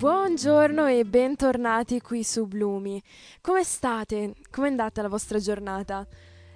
Buongiorno e bentornati qui su Blumi. Come state? Come è andata la vostra giornata?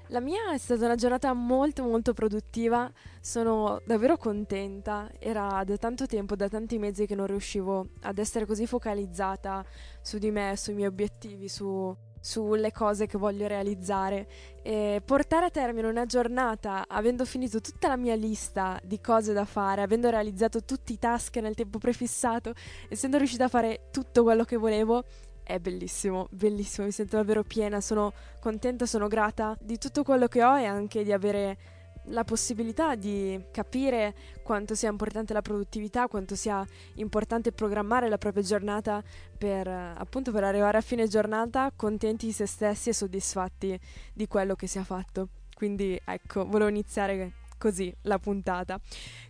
La mia è stata una giornata molto molto produttiva, sono davvero contenta, era da tanto tempo, da tanti mesi che non riuscivo ad essere così focalizzata su di me, sui miei obiettivi, su, sulle cose che voglio realizzare. E portare a termine una giornata avendo finito tutta la mia lista di cose da fare, avendo realizzato tutti i task nel tempo prefissato, essendo riuscita a fare tutto quello che volevo, è bellissimo, bellissimo, mi sento davvero piena, sono contenta, sono grata di tutto quello che ho e anche di avere la possibilità di capire quanto sia importante la produttività, quanto sia importante programmare la propria giornata per appunto per arrivare a fine giornata contenti di se stessi e soddisfatti di quello che si è fatto. Quindi ecco, volevo iniziare così la puntata.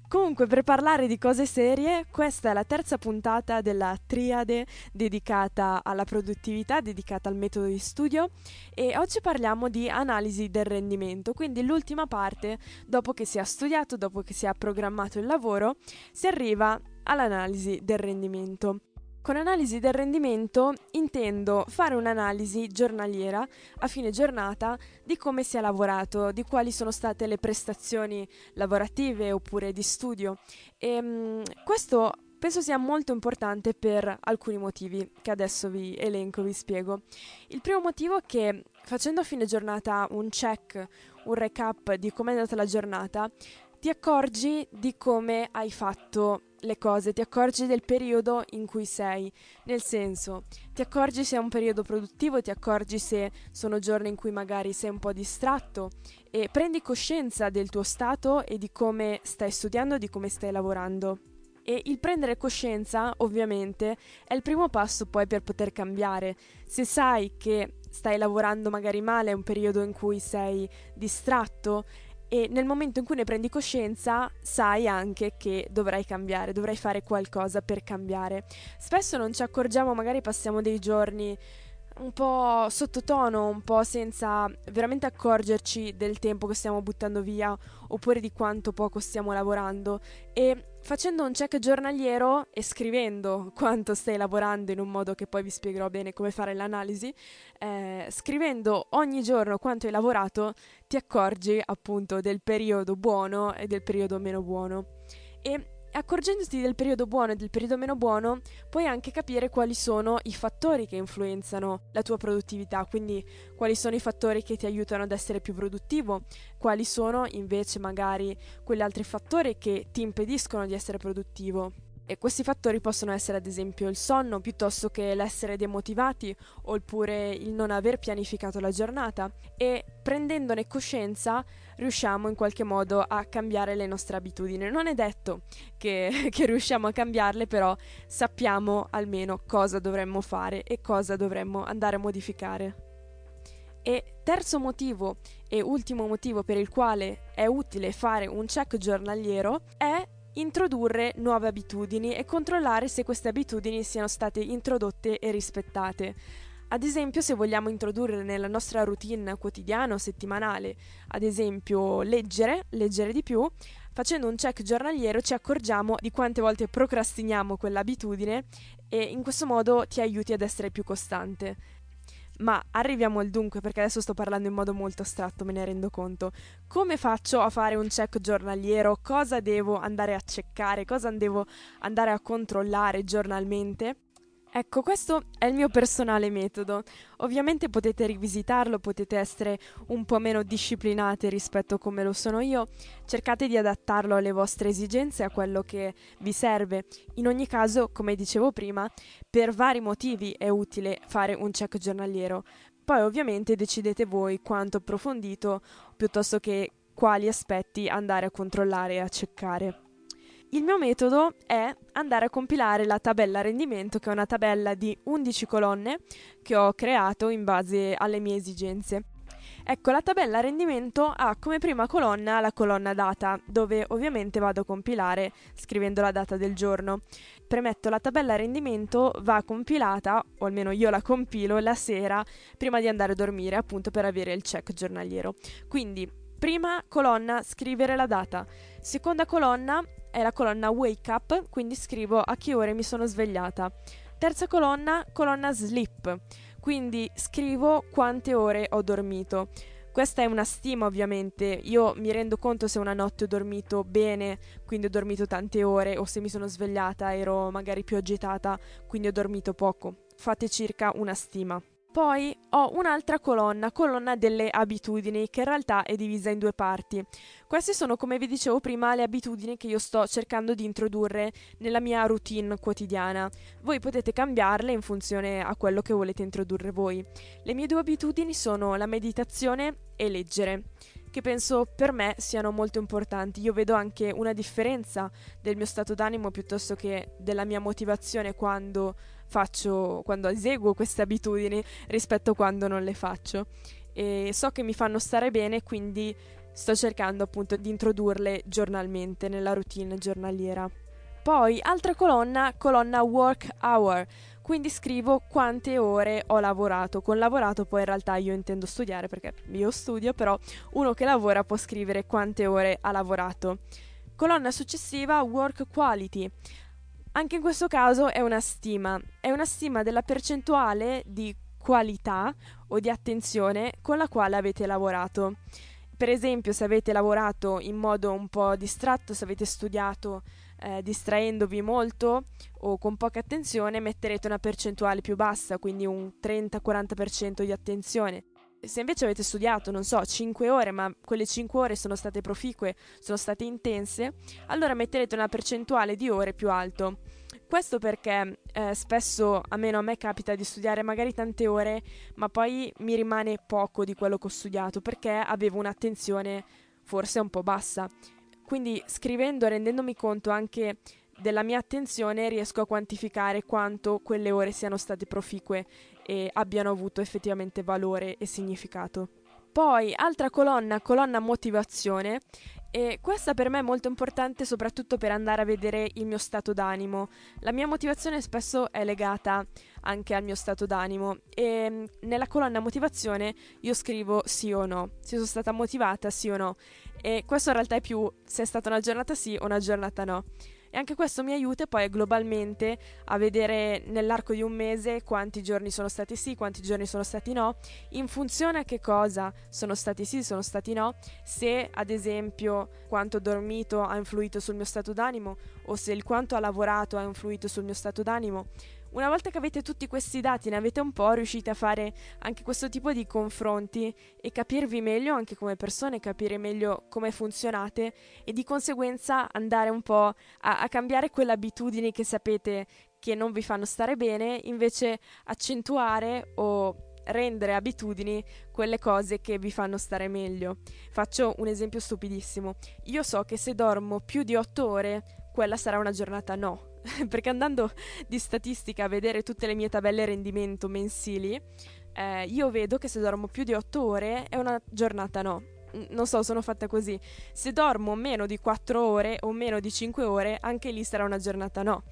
Comunque, per parlare di cose serie, questa è la terza puntata della triade dedicata alla produttività, dedicata al metodo di studio e oggi parliamo di analisi del rendimento, quindi l'ultima parte, dopo che si è studiato, dopo che si è programmato il lavoro, si arriva all'analisi del rendimento. Con analisi del rendimento intendo fare un'analisi giornaliera a fine giornata di come si è lavorato, di quali sono state le prestazioni lavorative oppure di studio. E um, questo penso sia molto importante per alcuni motivi che adesso vi elenco, vi spiego. Il primo motivo è che facendo a fine giornata un check, un recap di come è andata la giornata, ti accorgi di come hai fatto le cose, ti accorgi del periodo in cui sei, nel senso, ti accorgi se è un periodo produttivo, ti accorgi se sono giorni in cui magari sei un po' distratto e prendi coscienza del tuo stato e di come stai studiando, di come stai lavorando. E il prendere coscienza, ovviamente, è il primo passo poi per poter cambiare. Se sai che stai lavorando magari male, è un periodo in cui sei distratto, e nel momento in cui ne prendi coscienza sai anche che dovrai cambiare, dovrai fare qualcosa per cambiare. Spesso non ci accorgiamo, magari passiamo dei giorni un po' sottotono, un po' senza veramente accorgerci del tempo che stiamo buttando via oppure di quanto poco stiamo lavorando e facendo un check giornaliero e scrivendo quanto stai lavorando in un modo che poi vi spiegherò bene come fare l'analisi, eh, scrivendo ogni giorno quanto hai lavorato ti accorgi appunto del periodo buono e del periodo meno buono. E accorgendoti del periodo buono e del periodo meno buono, puoi anche capire quali sono i fattori che influenzano la tua produttività, quindi quali sono i fattori che ti aiutano ad essere più produttivo, quali sono invece magari quegli altri fattori che ti impediscono di essere produttivo. E questi fattori possono essere ad esempio il sonno piuttosto che l'essere demotivati oppure il non aver pianificato la giornata e prendendone coscienza riusciamo in qualche modo a cambiare le nostre abitudini. Non è detto che, che riusciamo a cambiarle, però sappiamo almeno cosa dovremmo fare e cosa dovremmo andare a modificare. E terzo motivo e ultimo motivo per il quale è utile fare un check giornaliero è introdurre nuove abitudini e controllare se queste abitudini siano state introdotte e rispettate. Ad esempio, se vogliamo introdurre nella nostra routine quotidiana o settimanale, ad esempio leggere, leggere di più, facendo un check giornaliero ci accorgiamo di quante volte procrastiniamo quell'abitudine e in questo modo ti aiuti ad essere più costante. Ma arriviamo al dunque, perché adesso sto parlando in modo molto astratto, me ne rendo conto. Come faccio a fare un check giornaliero? Cosa devo andare a checkare? Cosa devo andare a controllare giornalmente? Ecco, questo è il mio personale metodo. Ovviamente potete rivisitarlo, potete essere un po' meno disciplinati rispetto a come lo sono io. Cercate di adattarlo alle vostre esigenze, a quello che vi serve. In ogni caso, come dicevo prima, per vari motivi è utile fare un check giornaliero. Poi ovviamente decidete voi quanto approfondito piuttosto che quali aspetti andare a controllare e a checkare. Il mio metodo è andare a compilare la tabella rendimento, che è una tabella di 11 colonne che ho creato in base alle mie esigenze. Ecco, la tabella rendimento ha come prima colonna la colonna data, dove ovviamente vado a compilare scrivendo la data del giorno. Premetto, la tabella rendimento va compilata, o almeno io la compilo, la sera prima di andare a dormire, appunto per avere il check giornaliero. Quindi, prima colonna, scrivere la data. Seconda colonna, è la colonna wake up, quindi scrivo a che ore mi sono svegliata. Terza colonna, colonna sleep, quindi scrivo quante ore ho dormito. Questa è una stima ovviamente, io mi rendo conto se una notte ho dormito bene, quindi ho dormito tante ore, o se mi sono svegliata ero magari più agitata, quindi ho dormito poco. Fate circa una stima. Poi ho un'altra colonna, colonna delle abitudini, che in realtà è divisa in due parti. Queste sono, come vi dicevo prima, le abitudini che io sto cercando di introdurre nella mia routine quotidiana. Voi potete cambiarle in funzione a quello che volete introdurre voi. Le mie due abitudini sono la meditazione e leggere che penso per me siano molto importanti. Io vedo anche una differenza del mio stato d'animo piuttosto che della mia motivazione quando faccio, quando eseguo queste abitudini rispetto a quando non le faccio. E so che mi fanno stare bene, quindi sto cercando appunto di introdurle giornalmente nella routine giornaliera. Poi, altra colonna, colonna work hour, quindi scrivo quante ore ho lavorato. Con lavorato poi in realtà io intendo studiare perché io studio, però uno che lavora può scrivere quante ore ha lavorato. Colonna successiva work quality. Anche in questo caso è una stima, è una stima della percentuale di qualità o di attenzione con la quale avete lavorato. Per esempio, se avete lavorato in modo un po' distratto, se avete studiato eh, distraendovi molto o con poca attenzione metterete una percentuale più bassa, quindi un 30-40% di attenzione. Se invece avete studiato, non so, 5 ore, ma quelle 5 ore sono state proficue, sono state intense, allora metterete una percentuale di ore più alto. Questo perché eh, spesso, almeno a me capita di studiare magari tante ore, ma poi mi rimane poco di quello che ho studiato perché avevo un'attenzione forse un po' bassa. Quindi scrivendo, rendendomi conto anche della mia attenzione, riesco a quantificare quanto quelle ore siano state proficue e abbiano avuto effettivamente valore e significato. Poi, altra colonna, colonna motivazione, e questa per me è molto importante soprattutto per andare a vedere il mio stato d'animo. La mia motivazione spesso è legata anche al mio stato d'animo e mm, nella colonna motivazione io scrivo sì o no, se sono stata motivata sì o no. E questo in realtà è più se è stata una giornata sì o una giornata no. E anche questo mi aiuta poi globalmente a vedere nell'arco di un mese quanti giorni sono stati sì, quanti giorni sono stati no, in funzione a che cosa sono stati sì, sono stati no, se ad esempio quanto ho dormito ha influito sul mio stato d'animo o se il quanto ha lavorato ha influito sul mio stato d'animo una volta che avete tutti questi dati, ne avete un po', riuscite a fare anche questo tipo di confronti e capirvi meglio anche come persone, capire meglio come funzionate e di conseguenza andare un po' a, a cambiare quelle abitudini che sapete che non vi fanno stare bene, invece accentuare o rendere abitudini quelle cose che vi fanno stare meglio. Faccio un esempio stupidissimo. Io so che se dormo più di 8 ore, quella sarà una giornata no perché andando di statistica a vedere tutte le mie tabelle rendimento mensili, eh, io vedo che se dormo più di 8 ore è una giornata no. Non so, sono fatta così. Se dormo meno di 4 ore o meno di 5 ore, anche lì sarà una giornata no.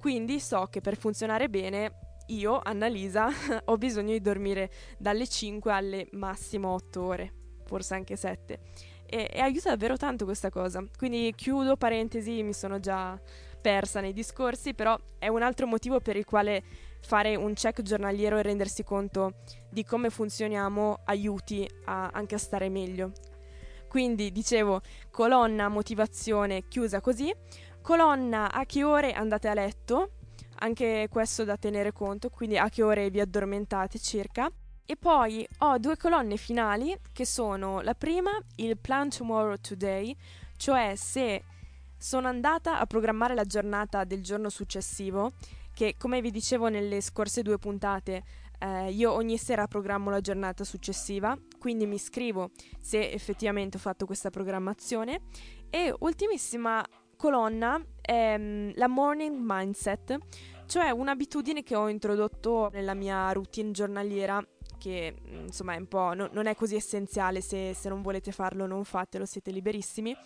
Quindi so che per funzionare bene io, Annalisa, ho bisogno di dormire dalle 5 alle massimo 8 ore, forse anche 7. E, e aiuta davvero tanto questa cosa. Quindi chiudo parentesi, mi sono già persa nei discorsi, però è un altro motivo per il quale fare un check giornaliero e rendersi conto di come funzioniamo aiuti a, anche a stare meglio. Quindi dicevo, colonna motivazione chiusa così, colonna a che ore andate a letto, anche questo da tenere conto, quindi a che ore vi addormentate circa. E poi ho due colonne finali che sono la prima, il plan tomorrow today, cioè se sono andata a programmare la giornata del giorno successivo, che come vi dicevo nelle scorse due puntate, eh, io ogni sera programmo la giornata successiva, quindi mi scrivo se effettivamente ho fatto questa programmazione. E ultimissima colonna è um, la morning mindset, cioè un'abitudine che ho introdotto nella mia routine giornaliera che insomma è un po' no, non è così essenziale se, se non volete farlo non fatelo siete liberissimi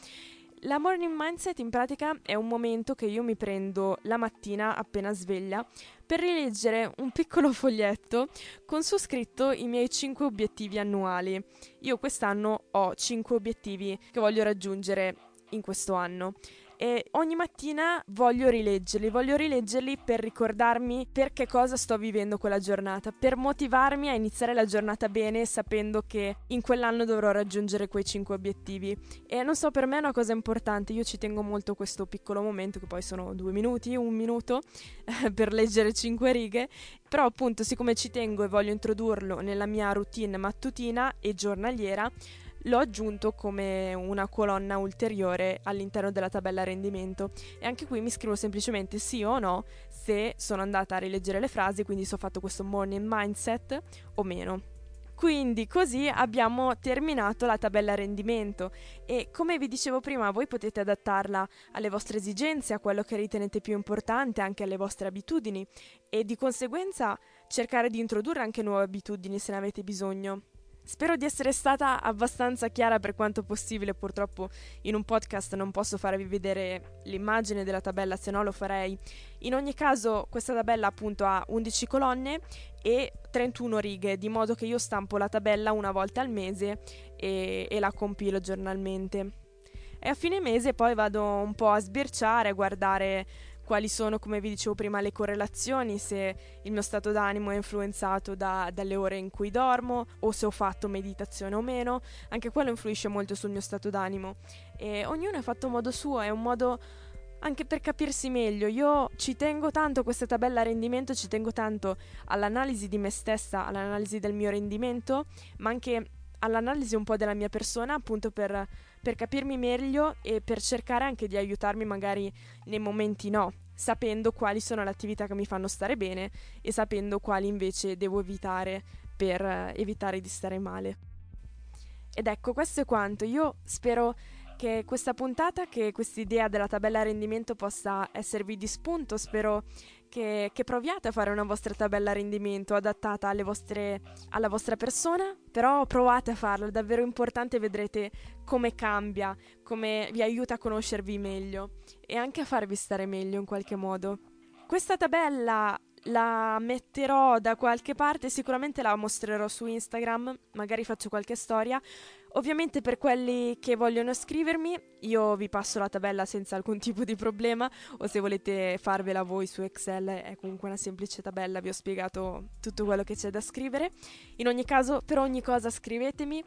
la morning mindset in pratica è un momento che io mi prendo la mattina appena sveglia per rileggere un piccolo foglietto con su scritto i miei 5 obiettivi annuali. Io quest'anno ho 5 obiettivi che voglio raggiungere in questo anno e ogni mattina voglio rileggerli, voglio rileggerli per ricordarmi per che cosa sto vivendo quella giornata, per motivarmi a iniziare la giornata bene sapendo che in quell'anno dovrò raggiungere quei cinque obiettivi. E non so, per me è una cosa importante, io ci tengo molto questo piccolo momento, che poi sono due minuti, un minuto, per leggere cinque righe, però appunto siccome ci tengo e voglio introdurlo nella mia routine mattutina e giornaliera, l'ho aggiunto come una colonna ulteriore all'interno della tabella rendimento e anche qui mi scrivo semplicemente sì o no se sono andata a rileggere le frasi, quindi se ho fatto questo morning mindset o meno. Quindi così abbiamo terminato la tabella rendimento e come vi dicevo prima voi potete adattarla alle vostre esigenze, a quello che ritenete più importante, anche alle vostre abitudini e di conseguenza cercare di introdurre anche nuove abitudini se ne avete bisogno. Spero di essere stata abbastanza chiara per quanto possibile, purtroppo in un podcast non posso farvi vedere l'immagine della tabella, se no lo farei. In ogni caso questa tabella appunto ha 11 colonne e 31 righe, di modo che io stampo la tabella una volta al mese e, e la compilo giornalmente. E a fine mese poi vado un po' a sbirciare, a guardare quali sono, come vi dicevo prima, le correlazioni, se il mio stato d'animo è influenzato da, dalle ore in cui dormo o se ho fatto meditazione o meno, anche quello influisce molto sul mio stato d'animo. E ognuno è fatto a modo suo, è un modo anche per capirsi meglio. Io ci tengo tanto a questa tabella rendimento, ci tengo tanto all'analisi di me stessa, all'analisi del mio rendimento, ma anche all'analisi un po' della mia persona, appunto per, per capirmi meglio e per cercare anche di aiutarmi magari nei momenti no, sapendo quali sono le attività che mi fanno stare bene e sapendo quali invece devo evitare per eh, evitare di stare male. Ed ecco, questo è quanto. Io spero che questa puntata, che questa idea della tabella rendimento possa esservi di spunto. Spero che, che, proviate a fare una vostra tabella rendimento adattata vostre, alla vostra persona, però provate a farlo, è davvero importante, vedrete come cambia, come vi aiuta a conoscervi meglio e anche a farvi stare meglio in qualche modo. Questa tabella la metterò da qualche parte, sicuramente la mostrerò su Instagram, magari faccio qualche storia. Ovviamente per quelli che vogliono scrivermi, io vi passo la tabella senza alcun tipo di problema o se volete farvela voi su Excel è comunque una semplice tabella, vi ho spiegato tutto quello che c'è da scrivere. In ogni caso, per ogni cosa scrivetemi.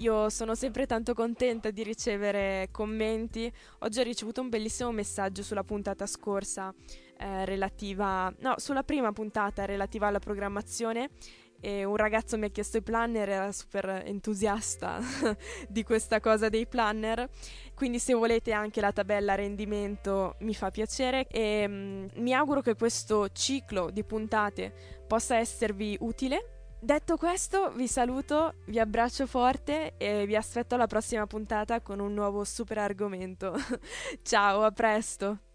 Io sono sempre tanto contenta di ricevere commenti. Oggi ho ricevuto un bellissimo messaggio sulla puntata scorsa eh, relativa, no, sulla prima puntata relativa alla programmazione e un ragazzo mi ha chiesto i planner, era super entusiasta di questa cosa dei planner, quindi se volete anche la tabella rendimento mi fa piacere e mm, mi auguro che questo ciclo di puntate possa esservi utile. Detto questo, vi saluto, vi abbraccio forte e vi aspetto alla prossima puntata con un nuovo super argomento. Ciao, a presto!